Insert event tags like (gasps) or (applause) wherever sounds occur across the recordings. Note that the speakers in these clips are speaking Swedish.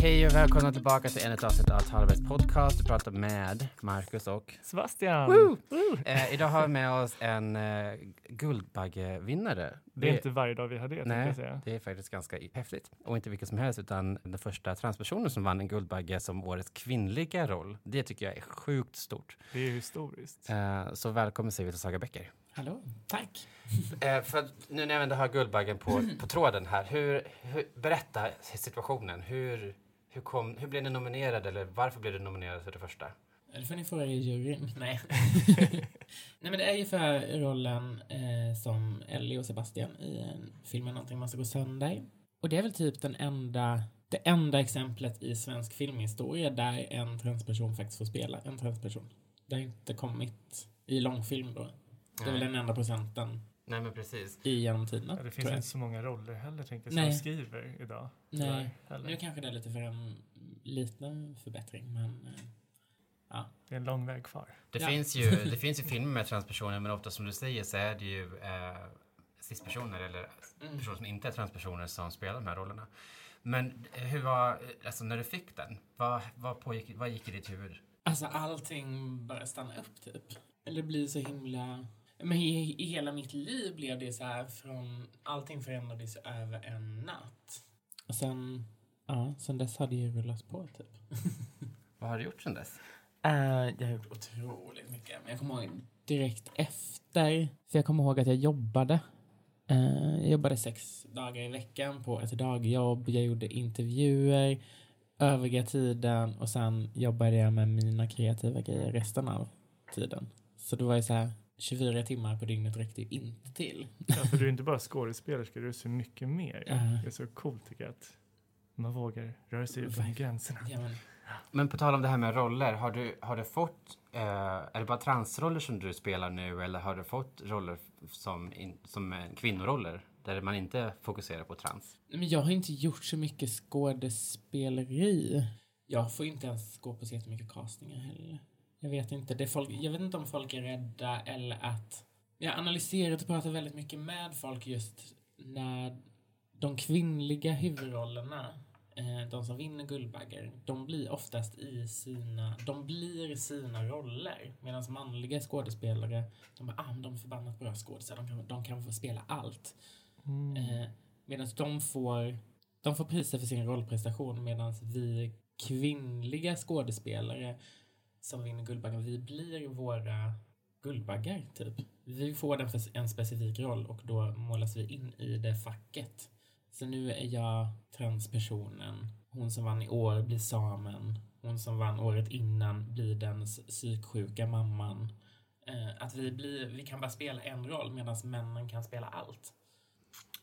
Hej och välkomna tillbaka till ett avsnitt av Talbergs podcast. Vi pratar med Marcus och... Sebastian! Woo! Eh, idag har vi med oss en eh, Guldbaggevinnare. Det är inte varje dag vi har det, Nej, jag säga. det är faktiskt ganska häftigt. Och inte vilket som helst, utan den första transpersonen som vann en Guldbagge som årets kvinnliga roll. Det tycker jag är sjukt stort. Det är historiskt. Eh, så välkommen säger vi till Saga Bäcker. Hallå, tack. Eh, för nu när vi ändå har Guldbaggen på, på tråden här, hur, hur, berätta situationen. Hur, hur, kom, hur blev ni nominerade eller varför blev du nominerad för det första? Det får ni fråga i juryn. (laughs) Nej. (laughs) Nej men det är ju för rollen eh, som Ellie och Sebastian i en filmen Någonting måste gå sönder. Och det är väl typ den enda, det enda exemplet i svensk filmhistoria där en transperson faktiskt får spela en transperson. Det har inte kommit i långfilm då. Det är väl den enda procenten Nej men precis. i genom tiderna. Ja, det finns inte så många roller heller, tänkte jag, Nej. som skriver idag. Nej. tyvärr, heller. Nu kanske det är lite för en liten förbättring, men eh, ja. Det är en lång väg kvar. Det, Ja. finns ju, (laughs) det finns ju filmer med transpersoner men ofta som du säger så är det ju eh, cispersoner eller Mm. personer som inte är transpersoner som spelar de här rollerna. Men hur var, alltså när du fick den, vad, vad, pågick, vad gick i ditt huvud? Alltså allting bara stanna upp typ. Eller blir så himla... Men i, i hela mitt liv blev det så här från... Allting förändrades över en natt. Och sen... Ja, sen dess hade det rullat på typ. (laughs) Vad har du gjort sedan dess? Uh, jag har gjort otroligt mycket. Men jag kommer ihåg direkt efter. För jag kommer ihåg att jag jobbade. Eh, jag jobbade sex dagar i veckan på ett dagjobb. Jag gjorde intervjuer övriga tiden och sen jobbade jag med mina kreativa grejer resten av tiden. Så det var ju så här 24 timmar på dygnet räckte ju inte till. Ja, för du är inte bara skådespelerska, du är så mycket mer. Ja. Det är så coolt tycker jag att man vågar röra sig utom Verkligen. gränserna. Ja, men, Men på tal om det här med roller, har du, har du fått, eh, är det bara transroller som du spelar nu eller har du fått roller som, in, som kvinnoroller där man inte fokuserar på trans? men jag har inte gjort så mycket skådespeleri. Jag får inte ens gå på så jättemycket castningar heller. Jag vet inte. Det folk, jag vet inte om folk är rädda eller att... Jag analyserat och pratat väldigt mycket med folk just när de kvinnliga huvudrollerna, eh, de som vinner Guldbaggar, de blir oftast i sina, de blir sina roller. Medan manliga skådespelare, de bara, ah, de är förbannat bra skådespelare, de kan, de kan få spela allt. Mm. Eh, medan de får, de får priser för sin rollprestation medan vi kvinnliga skådespelare som vinner Guldbaggen, vi blir våra Guldbaggar typ. Vi får den för en specifik roll och då målas vi in i det facket. Så nu är jag transpersonen. Hon som vann i år blir samen. Hon som vann året innan blir den psyksjuka mamman. Eh, att vi, blir, vi kan bara spela en roll medan männen kan spela allt.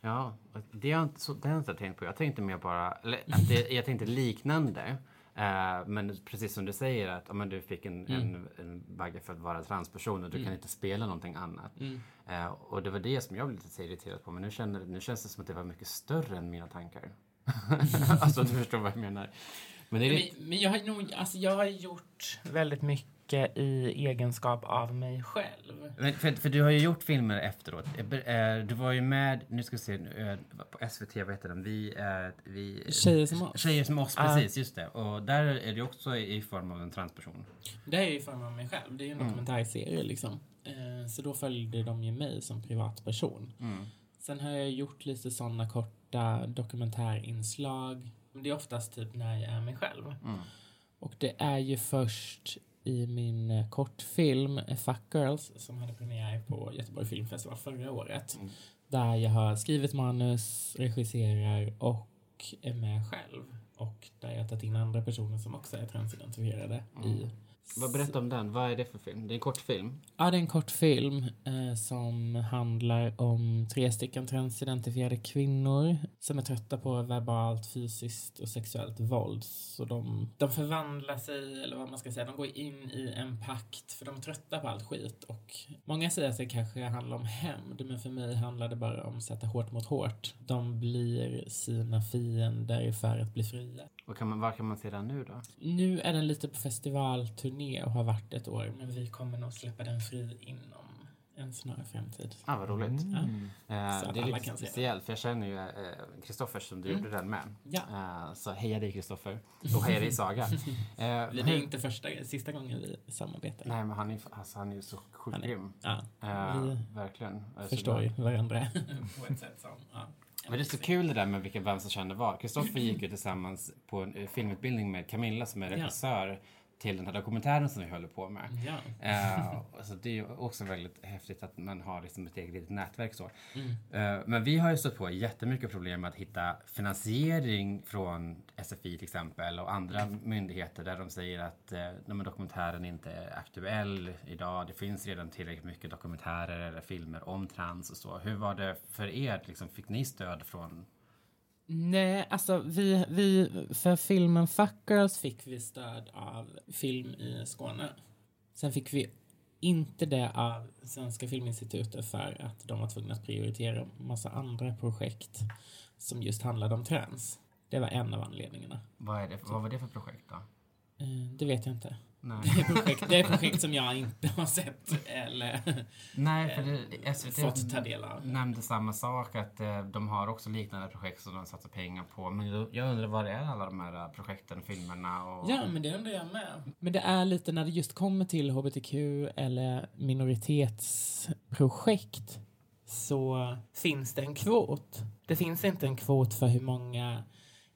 Ja, det har jag inte, så, det har jag inte tänkt på. Jag tänkte mer bara, eller, det, jag tänkte liknande. Eh, men precis som du säger att om du fick en, Mm. en, en bagge för att vara transperson och du kan inte spela någonting annat. Mm. Eh, och det var det som jag blev lite irriterad på. Men nu, känner, nu känns det som att det var mycket större än mina tankar. (laughs) alltså du förstår vad jag menar. Men det är lite, Men, men jag har nog, alltså jag har gjort väldigt mycket i egenskap av mig själv. men för, för du har ju gjort filmer efteråt. Eh, eh, Du var ju med, nu ska vi se, eh, på SVT, vad heter den? Vi, vi, Tjejer som oss. Tjejer som oss, precis, just det. Och där är det också i form av en transperson. Det är ju i form av mig själv. Det är ju en dokumentärserie liksom. Så då följde de ju mig som privatperson. Mm. Sen har jag gjort lite sådana korta dokumentärinslag. Men det är oftast typ när jag är mig själv. Mm. Och det är ju först i min eh, kortfilm Fuck Girls som hade premiär på Göteborg Filmfestival förra året. Mm. Där jag har skrivit manus, regisserar och är med själv. Och där jag har tagit in andra personer som också är transidentifierade i Vad berätta om den, vad är det för film? Det är en kortfilm. Ja, det är en kortfilm eh, som handlar om tre stycken transidentifierade kvinnor som är trötta på verbalt, fysiskt och sexuellt våld. Så de, de förvandlar sig, eller vad man ska säga, de går in i en pakt för de är trötta på allt skit. Och många säger att det kanske handlar om hämnd, men för mig handlar det bara om att sätta hårt mot hårt. De blir sina fiender för att bli fria. Och kan man, var kan man se den nu då? Nu är den lite på festivalturné och har varit ett år, men vi kommer nog släppa den fri inom en snar framtid. Ah, vad roligt. Mm. Eh, Så att det är lite speciellt för jag känner ju Kristoffer som du Mm. gjorde den med. Ja. Eh, så heja dig Kristoffer. Och heja dig Saga. (laughs) Eh, Det är hur- inte första, sista gången vi samarbetar. Nej men han är, alltså, han är ju så sjukt grym. Ja, Eh, verkligen. Alltså, förstår det- ju varandra (laughs) på ett sätt som... Ja. Men det är så kul det där med vilka, vem som känner vad. Kristoffer gick ju tillsammans på en eh, filmutbildning med Camilla som är regissör till den här dokumentären som vi håller på med. Ja. Eh, alltså det är ju också väldigt häftigt att man har liksom ett eget litet nätverk så. Mm. Eh, men vi har ju stött på jättemycket problem med att hitta finansiering från SFI till exempel och andra myndigheter där de säger att men dokumentären inte är aktuell idag. Det finns redan tillräckligt mycket dokumentärer eller filmer om trans och så. Hur var det för er? Liksom, fick ni stöd från Nej, alltså vi, vi, för filmen Fuck Girls fick vi stöd av Film i Skåne. Sen fick vi inte det av Svenska Filminstitutet för att de var tvungna att prioritera massa andra projekt som just handlade om trans. Det var en av anledningarna. vad, är det, vad var det för projekt då? Eh, Det vet jag inte. Nej, Det är projekt, det är projekt som jag inte har sett eller Nej för det, SVT fått ta del av. nämnde samma sak att eh, de har också liknande projekt som de satsar pengar på. Men jag- undrar vad det är alla de här eh, projekten, filmerna och... Ja, men det undrar jag med. Men det är lite när det just kommer till hbtq eller minoritetsprojekt så finns det en kvot. Det finns inte en kvot för hur många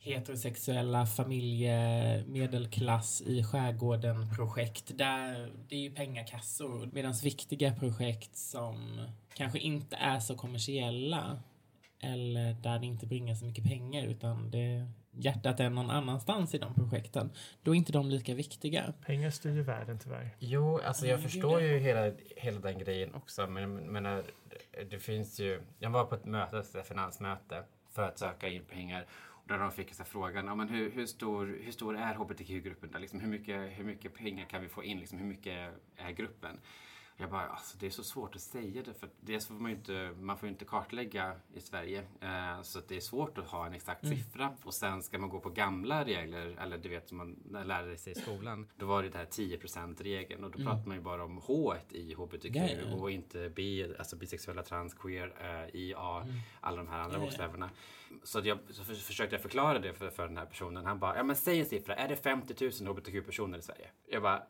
heterosexuella familje, medelklass i skärgården projekt. Där det är ju pengakassor. Medan viktiga projekt som kanske inte är så kommersiella eller där det inte bringar så mycket pengar utan det hjärtat är någon annanstans i de projekten. Då är inte de lika viktiga. Pengar styr världen tyvärr. Jo, alltså Ja, jag är förstår ju hela, hela den grejen också. Men jag menar, det finns ju... Jag var på ett möte, ett finansmöte, för att söka in pengar. Där de fick så här frågan, ja, men hur, hur, stor, hur stor är hbtq-gruppen? där? Liksom, hur, mycket, hur mycket pengar kan vi få in? Liksom, hur mycket är gruppen? Jag bara, alltså det är så svårt att säga det för dels får man ju inte, man får ju inte kartlägga i Sverige. Eh, så det är svårt att ha en exakt Mm. siffra. Och sen ska man gå på gamla regler, eller du vet som man lärde sig i skolan. Då var det det här 10%-regeln och då pratar man ju bara om H i HBTQ Mm. Ja, ja, ja. och inte B, alltså bisexuella, trans, queer, eh, IA, Mm. alla de här andra bokstäverna. Så, jag, så för, försökte jag förklara det för, för den här personen. Han bara, ja men säg en siffra, är det 50 000 HBTQ-personer i Sverige? Jag bara,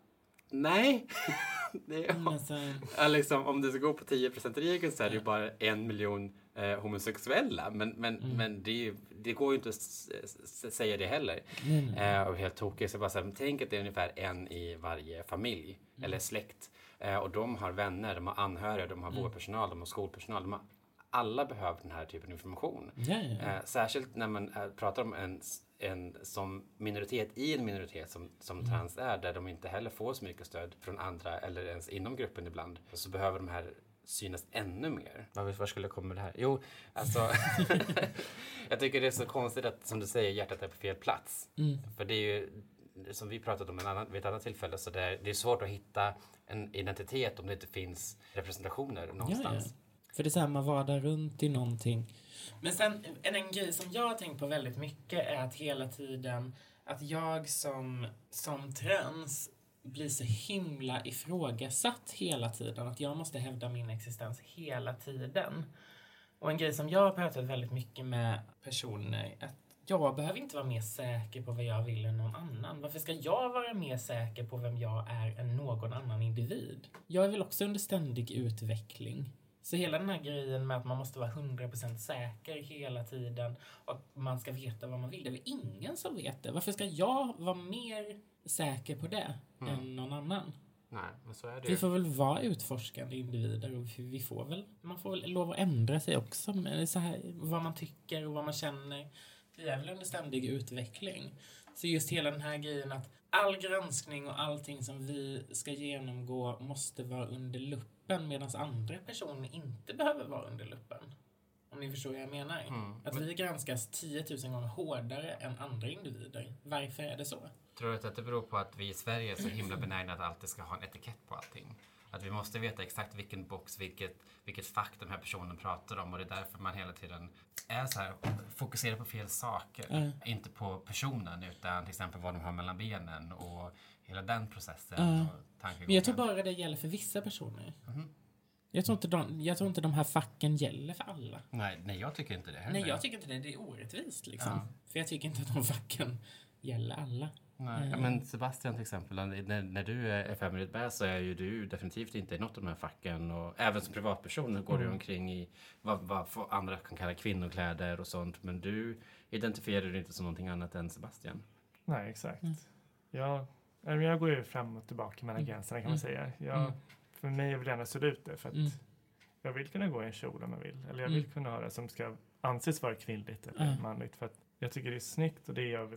nej. (laughs) det är, sen, Ja, liksom, om du ska gå på 10%-regeln så är det ju bara en miljon eh, homosexuella. Men, men, Mm. men det, ju, det går ju inte att säga det heller. nej. Eh, och helt tokigt. Så bara så här, tänk att det är ungefär en i varje familj Mm. eller släkt. Eh, och de har vänner, de har anhöriga, de har Mm. vårdpersonal, de har skolpersonal. De har, alla behöver den här typen av information. Ja, ja, ja. Eh, särskilt när man eh, pratar om en, s- en som minoritet i en minoritet som, som Mm. trans är, där de inte heller får så mycket stöd från andra eller ens inom gruppen ibland, så behöver de här synas ännu mer. Var, var skulle jag komma med det här? Jo, alltså... (laughs) (laughs) jag tycker det är så konstigt att, som du säger, hjärtat är på fel plats. Mm. För det är ju, som vi pratat om en annan, vid ett annat tillfälle, så det är, det är svårt att hitta en identitet om det inte finns representationer någonstans. För det är så här, man vadar runt i någonting. Men sen, en, en grej som jag har tänkt på väldigt mycket är att hela tiden att jag som, som trans blir så himla ifrågasatt hela tiden. Att jag måste hävda min existens hela tiden. Och en grej som jag har pratat väldigt mycket med personer att jag behöver inte vara mer säker på vad jag vill än någon annan. Varför ska jag vara mer säker på vem jag är än någon annan individ? Jag är väl också under ständig utveckling. Så hela den här grejen med att man måste vara 100% säker hela tiden och man ska veta vad man vill. Det är väl ingen som vet det. Varför ska jag vara mer säker på det än någon annan? Nej, men så är det Vi får väl vara utforskande individer och vi- vi får väl, man får väl lov att ändra sig också med så här, vad man tycker och vad man känner. Vi är väl under ständig utveckling. Så just hela den här grejen att all granskning och allting som vi ska genomgå måste vara under luppen medan andra personer inte behöver vara under luppen. Om ni förstår vad jag menar. Mm. Att vi granskas 10 000 gånger hårdare än andra individer. Varför är det så? Tror du att det beror på att vi i Sverige är så himla benägna att alltid ska ha en etikett på allting? Att vi måste veta exakt vilken box, vilket, vilket fack den här personen pratar om och det är därför man hela tiden är så här, fokuserar på fel saker. Mm. Inte på personen utan till exempel vad de har mellan benen och hela den processen. Mm. Och. Men jag tror bara det gäller för vissa personer. Jag tror, inte de, jag tror inte de här facken gäller för alla. Nej, nej, jag tycker inte det heller. Nej, jag tycker inte det. Det är orättvist liksom. Ja. För jag tycker inte att de facken gäller alla. Nej, ja, men Sebastian till exempel, när, när du är feminist bäs så är ju du definitivt inte i något av de här facken. Och även som privatperson går du omkring i vad, vad andra kan kalla kvinnokläder och sånt. Men du identifierar dig inte som någonting annat än Sebastian. Nej, exakt. Mm. Jag, jag går ju fram och tillbaka mellan Mm. gränserna kan man Mm. säga. Jag, Mm. För mig är väl gärna så ut det. För att Mm. jag vill kunna gå i en kjol om jag vill. Eller jag vill Mm. kunna ha det som ska anses vara kvinnligt eller manligt. För att jag tycker det är snyggt och det är jag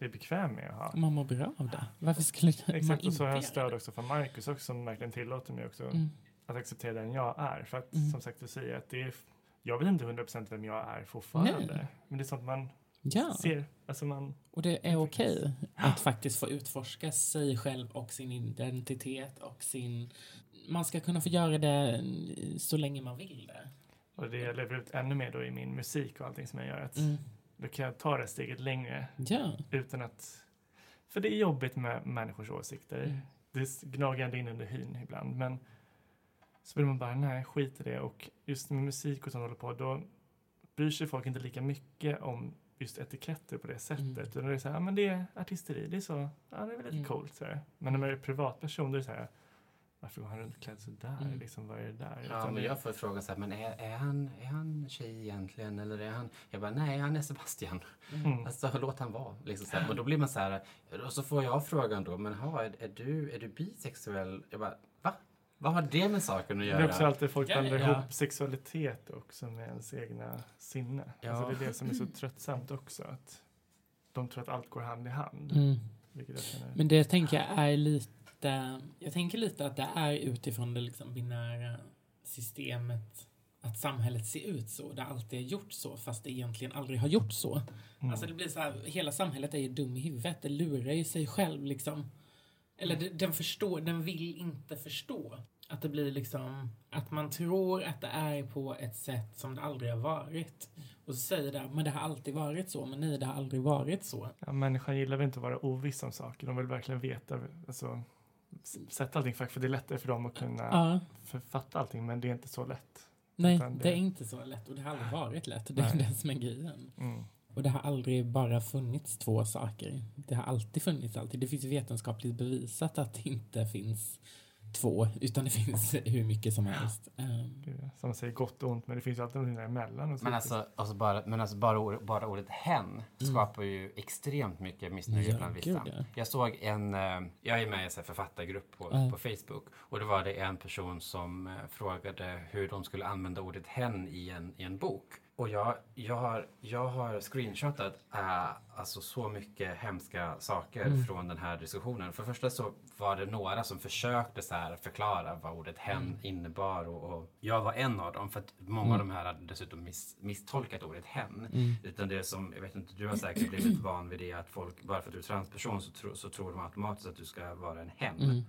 Är bekväm med att ha. Man mår bra av det. Varför skulle man Exakt, och inte så har jag stöd också från Marcus också som verkligen tillåter mig också Mm. att acceptera den jag är. För att Mm. som sagt, du säger att det är, jag vet inte 100% vem jag är fortfarande. Nej. Men det är sånt man Ja, ser. Alltså man, och det är okej (gasps) att faktiskt få utforska sig själv och sin identitet och sin... Man ska kunna få göra det så länge man vill det. och det lever ut ännu mer då i min musik och allting som jag gör. Att Mm. Då kan jag ta det steget längre Ja. utan att... För det är jobbigt med människors åsikter. Mm. Det gnager ändå in under hyn ibland. Men så vill man bara, nej, skit i det. Och just med musik och sånt håller på, då bryr sig folk inte lika mycket om just etiketter på det sättet. Mm. Utan det är så här, ja, men det är artisteri, det är så, ja det är väl lite Mm. coolt. Så här. Men när man är privatperson, då är det så här, varför går han runt klädd så där? Mm. Liksom, vad är det där? Ja, Utan men det- jag får frågan så här, men är, är, han, är han tjej egentligen? Eller är han... Jag bara, nej, han är Sebastian. Mm. Alltså, låt han vara. Liksom så här. Och då blir man så här, och så får jag frågan då, men ha, är, är, du, är du bisexuell? Jag bara, va? Vad har det med saken att Det göra? är också alltid folk Ja, blandar ja. ihop sexualitet också med ens egna sinne. Ja. Alltså det är det som är så tröttsamt också. Att de tror att allt går hand i hand. Mm. Jag. Men det tänker jag är lite... Jag tänker lite att det är utifrån det liksom binära systemet att samhället ser ut så. Det alltid har gjort så, fast det egentligen aldrig har gjort så. Mm. Alltså det blir så här, hela samhället är ju dum i huvudet. Det lurar ju sig själv liksom. Eller det, den förstår, den vill inte förstå. Att det blir liksom, att man tror att det är på ett sätt som det aldrig har varit. Och så säger det, men det har alltid varit så. Men nej, det har aldrig varit så. ja, människan gillar väl inte att vara oviss om saker. De vill verkligen veta, alltså, sätta allting för, för det är lättare för dem att kunna Ja, författa allting. Men det är inte så lätt. nej, det- det är inte så lätt. Och det har aldrig varit lätt. Det är det som är grejen. Mm. Och det har aldrig bara funnits två saker. Det har alltid funnits alltid. Det finns vetenskapligt bevisat att det inte finns två, utan det finns (laughs) hur mycket som helst. Ehm, som man säger gott och ont, men det finns alltid någonting däremellan. Och Men alltså, alltså bara, men alltså bara, or- bara ordet hen skapar ju extremt mycket missnöje Mm. Ja, bland vissa. ja. Jag såg en, eh, jag är med i en författargrupp på, Ja. på Facebook och då var det en person som eh, frågade hur de skulle använda ordet hen i en, i en bok. Och jag, jag, har, jag har screenshotat äh, alltså så mycket hemska saker Mm. från den här diskussionen. För det första så var det några som försökte så förklara vad ordet hen Mm. innebar och, och jag var en av dem för att många av de här hade dessutom miss, misstolkat ordet hen. Mm. Utan det som, jag vet inte, du har säkert blivit (clears throat) van vid det att folk, bara för att du är transperson så, tro, så tror de automatiskt att du ska vara en hen. Mm.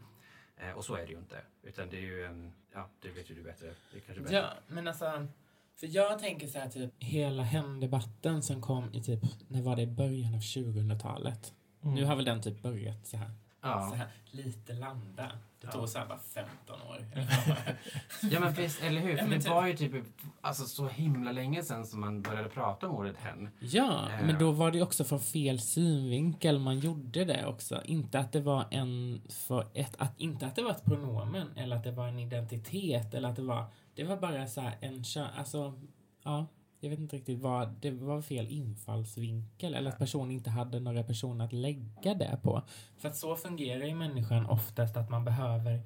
Eh, och så är det ju inte. Utan det är ju en, ja det vet ju du bättre. Det kanske bättre. Ja, men alltså... För jag tänker så här, typ, hela hemdebatten som kom i typ, när var det början av 2000-talet? Mm. Nu har väl den typ börjat så här, Ja. så här lite landa. Det Ja. tog så här bara 15 år. (laughs) ja men visst, eller hur? Ja, För det typ- var ju typ alltså, så himla länge sedan som man började prata om ordet hen. Ja, Eh. men då var det också från fel synvinkel man gjorde det också. Inte att det var en för ett, att, inte att det var ett pronomen eller att det var en identitet eller att det var, det var bara så här en alltså, ja, jag vet inte riktigt vad, det var fel infallsvinkel eller att personen inte hade några personer att lägga det på. För att så fungerar ju människan oftast att man behöver,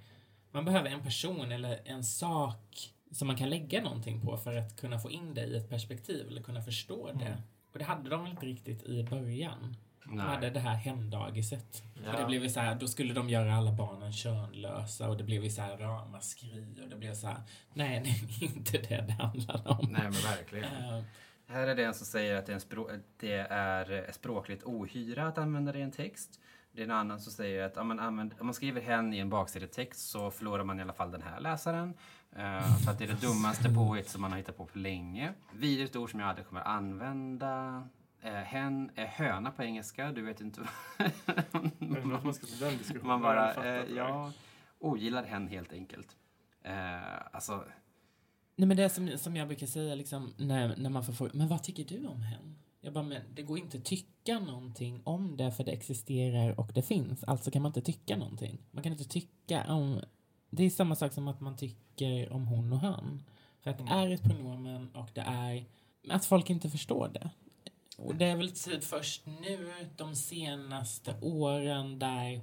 man behöver en person eller en sak som man kan lägga någonting på för att kunna få in det i ett perspektiv eller kunna förstå det. Och det hade de inte riktigt i början. De hade det här hemdagiset. Ja. Och det blev så här, då skulle de göra alla barnen könlösa och det blev så här ramaskri och det blev så här, nej, det är inte det det handlade om. Nej men verkligen. Eh, Här är det en som säger att det är, en språ- det är språkligt ohyra att använda det i en text. Det är en annan som säger att om man, använder, om man skriver hen i en baksidetext så förlorar man i alla fall den här läsaren. Eh, för att det är det (laughs) dummaste påhitt som man har hittat på på länge. Vidare ett ord som jag aldrig kommer använda. Eh, hen är höna på engelska. Du vet inte något man ska ta den diskussionen? Man bara, eh, ja, ogillar hen helt enkelt. Eh, alltså, Nej men det är som, som jag brukar säga liksom när, när man får fråga, men vad tycker du om hen? Jag bara, men det går inte att tycka någonting om det för det existerar och det finns. Alltså kan man inte tycka någonting. Man kan inte tycka om... Det är samma sak som att man tycker om hon och han. För att det är ett pronomen och det är att folk inte förstår det. Och det är väl typ först nu, de senaste åren, där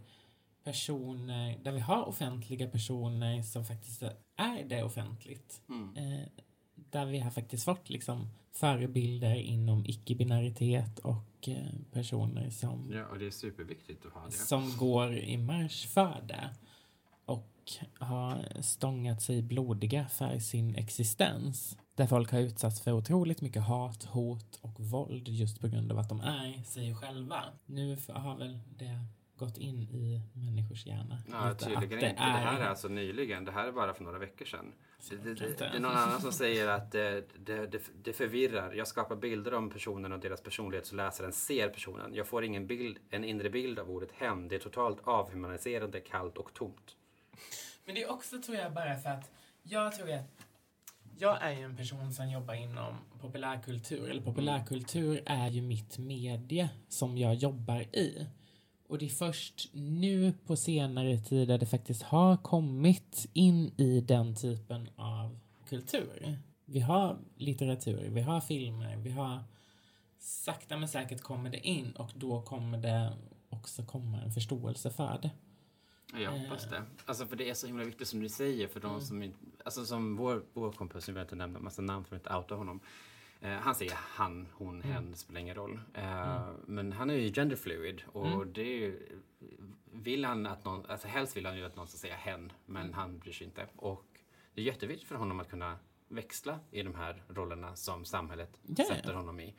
personer, där vi har offentliga personer som faktiskt är det offentligt. mm. Eh, där vi har faktiskt fått liksom förebilder inom icke-binaritet och eh, personer som, ja, och det är superviktigt att ha det. som går i marsch för det och har stångat sig blodiga för sin existens. Där folk har utsatts för otroligt mycket hat, hot och våld just på grund av att de är sig själva. Nu har väl det gått in i människors hjärna. Ja, tydligen inte. Det här är alltså nyligen. Det här är bara för några veckor sedan. Det, det, det, det är någon annan som (laughs) säger att det, det, det, det förvirrar. Jag skapar bilder om personen och deras personlighet så läsaren ser personen. Jag får ingen bild, en inre bild av ordet hen. Det är totalt avhumaniserande, kallt och tomt. Men det är också tror jag bara för att jag tror att jag är ju en person som jobbar inom populärkultur. Eller populärkultur är ju mitt medie som jag jobbar i. Och det är först nu på senare tid där det faktiskt har kommit in i den typen av kultur. Vi har litteratur, vi har filmer, vi har sakta men säkert kommer det in och då kommer det också komma en förståelse för det. Jag hoppas Eh. det. Alltså för det är så himla viktigt som du säger för de Mm. som inte, alltså som vår, vår kompis, nu jag inte nämna massa namn för att inte outa honom. Eh, han säger han, hon, Mm. hen, det spelar ingen roll. Eh, Men han är ju genderfluid och Mm. det är ju, vill han att någon, alltså helst vill han ju att någon ska säga hen, men Mm. han bryr sig inte. Och det är jätteviktigt för honom att kunna växla i de här rollerna som samhället ja. sätter honom i.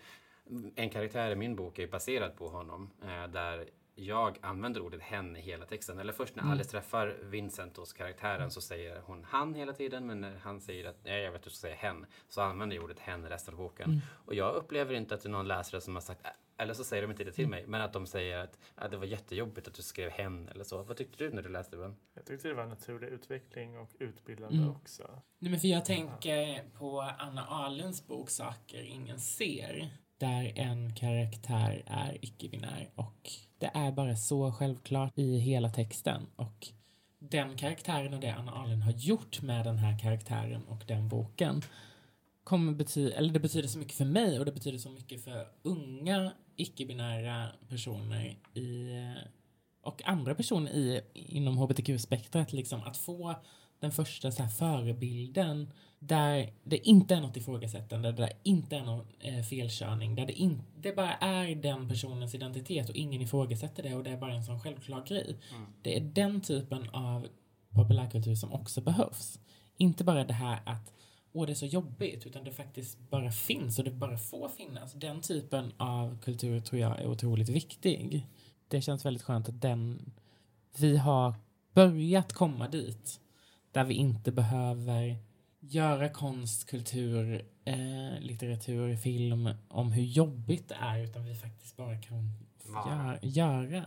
En karaktär i min bok är baserad på honom eh, där jag använder ordet hen i hela texten. Eller först när Mm. Alice träffar Vincent hos karaktären så säger hon han hela tiden men när han säger att nej, jag vet att du ska säga hen så använder jag ordet hen resten av boken. Mm. Och jag upplever inte att det är någon läsare som har sagt eller så säger de inte det Mm. till mig men att de säger att "Ja, det var jättejobbigt att du skrev hen eller så. Vad tyckte du när du läste den? Jag tyckte det var en naturlig utveckling och utbildande Mm. också. Nej, men för jag tänker på Anna Ahlunds bok Saker ingen ser. Där en karaktär är icke-binär och det är bara så självklart i hela texten. Och den karaktären och det Anna Ahlund har gjort med den här karaktären och den boken kommer betyda, eller det betyder så mycket för mig och det betyder så mycket för unga icke-binära personer i, och andra personer i, inom hbtq-spektrat. Liksom, att få den första så här, förebilden där det inte är något ifrågasättande, där det inte är någon eh, felkörning, där det, in, det bara är den personens identitet och ingen ifrågasätter det och det är bara en sån självklar grej. Det är den typen av populärkultur som också behövs. Inte bara det här att åh, det är så jobbigt, utan det faktiskt bara finns och det bara får finnas. Den typen av kultur tror jag är otroligt viktig. Det känns väldigt skönt att den, vi har börjat komma dit där vi inte behöver göra konst, kultur, eh, litteratur, film om hur jobbigt det är utan vi faktiskt bara kan gör, göra.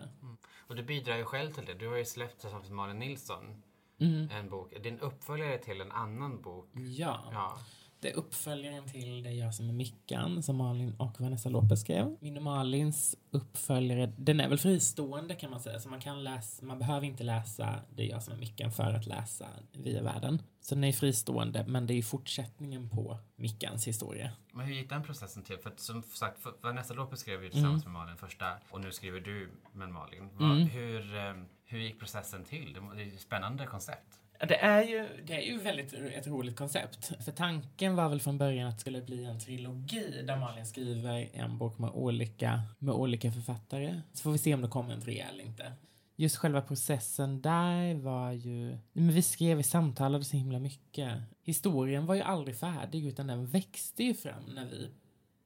Och du bidrar ju själv till det. Du har ju släppt tillsammans med Malin Nilsson Mm. en bok, din uppföljare till en annan bok. Ja. Ja. Det är uppföljaren till Det jag som är Mickan som Malin och Vanessa Lopez skrev. Min och Malins uppföljare, den är väl fristående kan man säga. Så man kan läsa, man behöver inte läsa Det jag som är Mickan för att läsa Via världen. Så den är fristående, men det är fortsättningen på Mickans historia. Men hur gick den processen till? För att som sagt, Vanessa Lopez skrev ju tillsammans Mm. med Malin första och nu skriver du med Malin. Vad- Mm. hur, eh, hur gick processen till? Det var- är ett spännande koncept. Det är ju, det är ju väldigt ett roligt koncept. För tanken var väl från början att det skulle bli en trilogi där Malin skriver en bok med olika, med olika författare. Så får vi se om det kommer en trea eller inte. Just själva processen där var ju... Men vi skrev, vi samtalade så himla mycket. Historien var ju aldrig färdig utan den växte ju fram när vi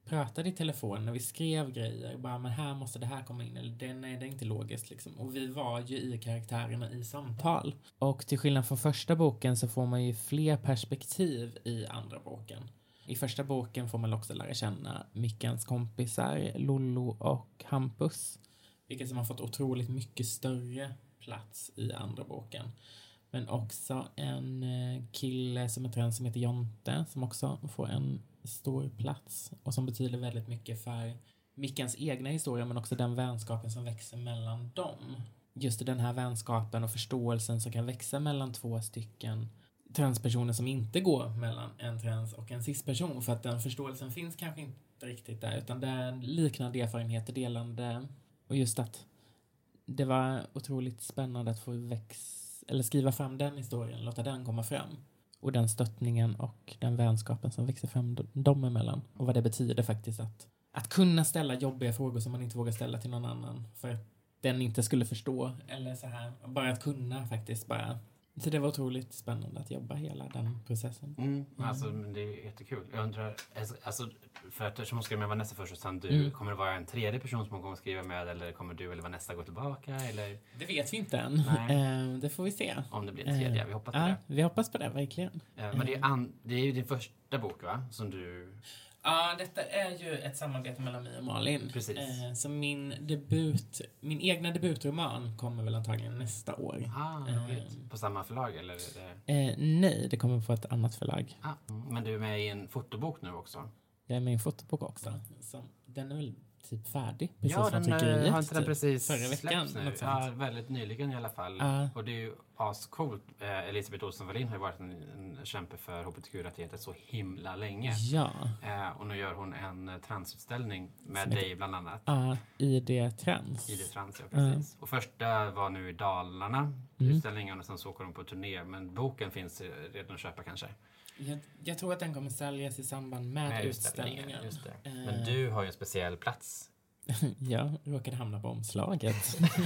pratade i telefon, när vi skrev grejer. Bara, men här måste det här komma in. Eller det, nej, det är inte logiskt liksom. Och vi var ju i karaktärerna i samtal. Och till skillnad från första boken så får man ju fler perspektiv i andra boken. I första boken får man också lära känna Mickans kompisar Lollo och Hampus. Vilket som har fått otroligt mycket större plats i andra boken. Men också en eh, kille som är trans som heter Jonte som också får en stor plats och som betyder väldigt mycket för Mickans egna historia men också den vänskapen som växer mellan dem. Just den här vänskapen och förståelsen som kan växa mellan två stycken transpersoner som inte går mellan en trans och en cisperson för att den förståelsen finns kanske inte riktigt där utan det är liknande erfarenheter delande och just att det var otroligt spännande att få väx eller skriva fram den historien, låta den komma fram och den stöttningen och den vänskapen som växer fram dem emellan. Och vad det betyder faktiskt att att kunna ställa jobbiga frågor som man inte vågar ställa till någon annan för att den inte skulle förstå. Eller så här bara att kunna faktiskt bara så det var otroligt spännande att jobba hela den processen. Mm. Alltså, men det är jättekul. Jag undrar, alltså, alltså för att eftersom hon skrev med Vanessa först och sen du, Mm. kommer det vara en tredje person som hon kommer skriva med eller kommer du eller Vanessa gå tillbaka eller Det vet vi inte än. Nej. Eh, det får vi se. om det blir en tredje? Vi hoppas på Ja, det. vi hoppas på det, verkligen. Eh, Men det är, an, det är ju din första bok va? Som du... Ja, detta är ju ett samarbete mellan mig och Malin. Precis. Eh, så min debut, min egna debutroman kommer väl antagligen nästa år. Ah, Eh. På samma förlag eller? Det... Eh, nej, det kommer på ett annat förlag. ah. Men du är med i en fotobok nu också? Jag är med i en fotobok också. Som, den är väl typ färdig? Precis ja, den eh, har inte den typ. precis Förra veckan, nu? Ja, väldigt nyligen i alla fall. Ja. Och det är ju ascoolt. Eh, Elisabeth Olsson Wallin har ju varit en, en kämpe för hbtq-rättigheter så himla länge. Ja, Eh, och nu gör hon en eh, transutställning med Som dig bland annat. ja, i det trans. I det trans, ja, precis. Och första var nu i Dalarna, Mm. utställningen, och sen så åker de på turné. Men boken finns eh, redan att köpa kanske. Jag, jag tror att den kommer säljas i samband med Med utställningen. Det. Eh. Men du har ju en speciell plats. (laughs) Jag råkade hamna på omslaget. (laughs)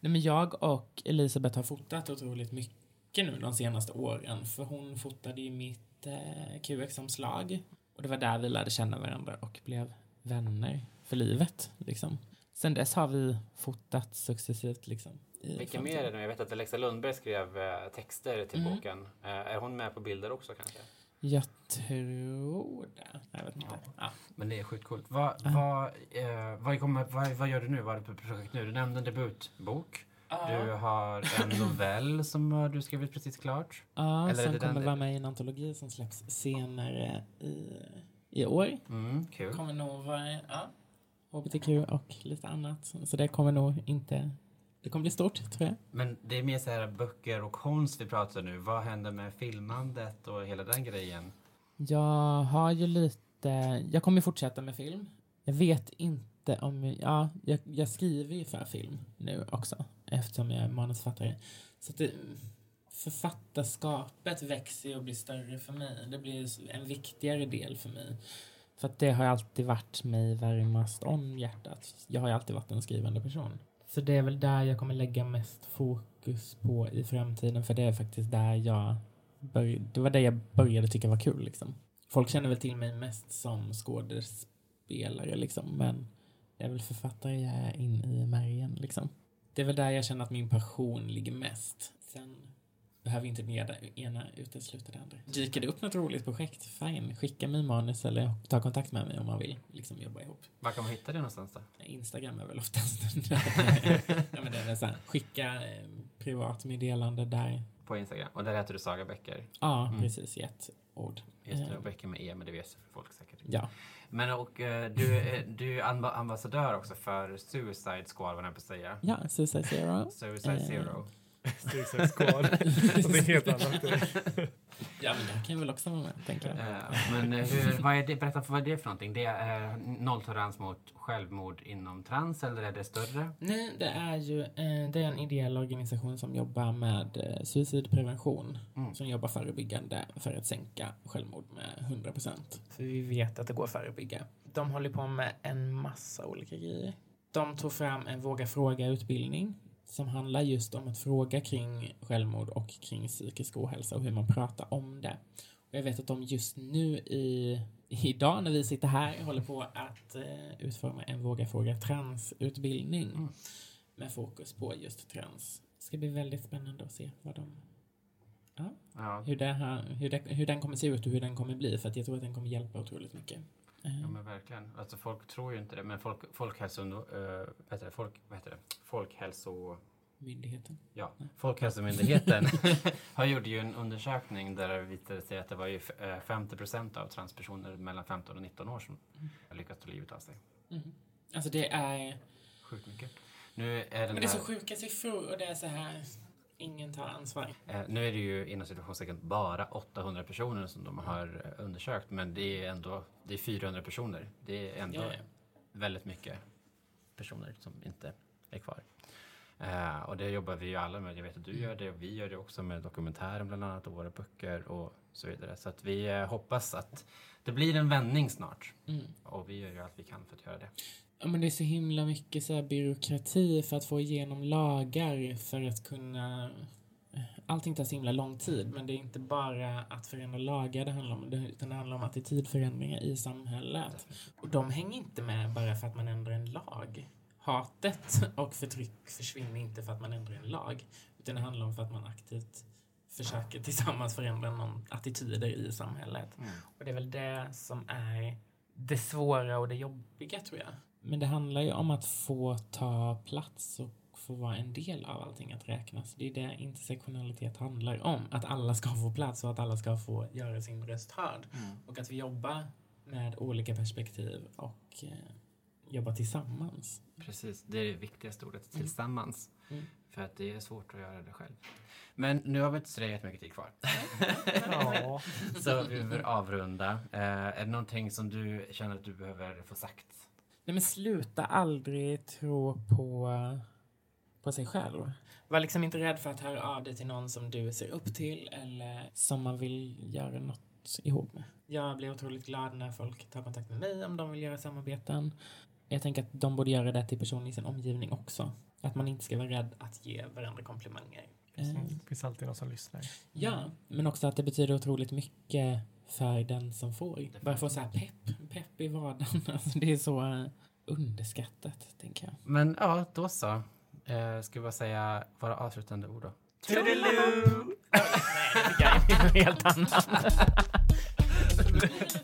Nej, men jag och Elisabeth har fotat otroligt mycket nu de senaste åren. För hon fotade ju mitt eh, QX-omslag. Och det var där vi lärde känna varandra och blev vänner för livet. Liksom. Sen dess har vi fotat successivt. Liksom, Vilka mer är det? Jag vet att Alexa Lundberg skrev eh, texter till Mm. boken. Eh, är hon med på bilder också kanske? Jag tror det. Jag vet inte. Ja. Men det är sjukt coolt. Vad, vad, eh, vad, kommer, vad, vad gör du nu? Vad är det för projekt nu? Du nämnde en debutbok. Du har en (clears throat) novell som har du skrivit precis klart. Ja, Eller det kommer den- vara med i en antologi som släpps senare i, i år. Mm, kul. kommer nog vara ja, hbtq och lite annat. Så det kommer nog inte... Det kommer bli stort, tror jag. Men det är mer så här böcker och konst vi pratar nu. Vad händer med filmandet och hela den grejen? Jag har ju lite... Jag kommer fortsätta med film. Jag vet inte om... Ja, jag, jag skriver ju för film nu också eftersom jag är manusförfattare. Så det, författarskapet växer och blir större för mig. Det blir en viktigare del för mig. För att det har alltid varit mig varmast om hjärtat. Jag har alltid varit en skrivande person. Så det är väl där jag kommer lägga mest fokus på i framtiden. För det är faktiskt där jag började, det var det jag började tycka var kul liksom. Folk känner väl till mig mest som skådespelare liksom. Men jag är väl författare jag är in i märgen liksom. Det är väl där jag känner att min passion ligger mest. Sen behöver inte det ena- utesluta det andra. Dyker det upp något roligt projekt, fine. Skicka mig manus eller ta kontakt med mig om man vill liksom jobba ihop. Var kan man hitta det någonstans då? Instagram är väl oftast (laughs) ja, men det är så här, skicka eh, privat meddelande där. På Instagram. Och där heter du Saga Bäcker. Ja, Mm. precis. I ett ord. Just det, Eh, och Bäcker med E, men det vet folk säkert. Ja. Men och eh, du, är- du är amba- ambassadör också för Suicide Squad, vad jag på säga. Ja, Suicide Zero. Suicide Eh, Zero. (laughs) Suicide Squad. det är helt annat. Ja, men jag kan väl också vara med, tänker jag. Eh, men eh, hur, vad är det, berätta för vad är det för någonting? Det är eh, nolltolerans mot självmord inom trans eller är det större? Nej, det är ju eh, det är en ideell organisation som jobbar med suicidprevention. Mm. Som jobbar förebyggande för att sänka självmord med 100 procent. För vi vet att det går att förebygga. De håller på med en massa olika grejer. De tog fram en Våga fråga-utbildning som handlar just om att fråga kring självmord och kring psykisk ohälsa och hur man pratar om det. Och jag vet att de just nu i, (laughs) idag när vi sitter här håller på att eh, utforma en Våga fråga trans-utbildning Mm. med fokus på just trans. Det ska bli väldigt spännande att se vad de, Ja, hur, det här, hur, det, hur den kommer se ut och hur den kommer bli för att jag tror att den kommer hjälpa otroligt mycket. Eh, ja men verkligen. Alltså folk tror ju inte det, men folk, folkhälso... Vad heter det? Folk, vad heter det? Folkhälso... Myndigheten. Ja, Folkhälsomyndigheten (laughs) (laughs) har gjort ju en undersökning där det visade sig att det var ju f- eh, 50 procent av transpersoner mellan 15 och 19 år som har lyckats ta livet av sig. Mm. Alltså det är... Sjukt mycket. Nu är, den Men det är så sjuka siffror och det är så här... Ingen tar ansvar. eh, nu är det ju inom situationstecken bara 800 personer som de har eh, undersökt men det är ändå det är 400 personer. Det är ändå Ja, ja. väldigt mycket personer som inte är kvar. Eh, och det jobbar vi ju alla med. Jag vet att du gör det och vi gör det också med dokumentären bland annat och våra böcker och så vidare. Så att vi eh, hoppas att det blir en vändning snart. Mm. Och vi gör ju allt vi kan för att göra det. Ja, men det är så himla mycket så här byråkrati för att få igenom lagar för att kunna... Allting tar så himla lång tid, men det är inte bara att förändra lagar det handlar om, utan det handlar om attitydförändringar i samhället. Och de hänger inte med bara för att man ändrar en lag. Hatet och förtryck försvinner inte för att man ändrar en lag, utan det handlar om för att man aktivt försöker tillsammans förändra någon attityder i samhället. Och det är väl det som är det svåra och det jobbiga tror jag. Men det handlar ju om att få ta plats och få vara en del av allting att räknas. Det är det intersektionalitet handlar om. Att alla ska få plats och att alla ska få göra sin röst hörd. Och att vi jobbar med olika perspektiv och eh, jobbar tillsammans. Precis, det är det viktigaste ordet, Mm. tillsammans. Mm. För att det är svårt att göra det själv. Men nu har vi inte så jättemycket tid kvar. Ja. (laughs) Så vi behöver avrunda. Eh, är det någonting som du känner att du behöver få sagt? Nej men sluta aldrig tro på, på sig själv. Var liksom inte rädd för att höra av dig till någon som du ser upp till eller som man vill göra något ihop med. Jag blir otroligt glad när folk tar kontakt med mig om de vill göra samarbeten. Jag tänker att de borde göra det till personer i sin omgivning också. Att man inte ska vara rädd att ge varandra komplimanger. Eh, Det finns alltid någon som lyssnar. Ja, men också att det betyder otroligt mycket för den som får. Bara få så här pepp, pepp i vardagen. (laughs) Alltså det är så eh, underskattat, tänker jag. Men ja, då så. Eh, ska vi bara säga våra avslutande ord då? Toodaloo! (laughs) Nej, det är helt annat. (laughs)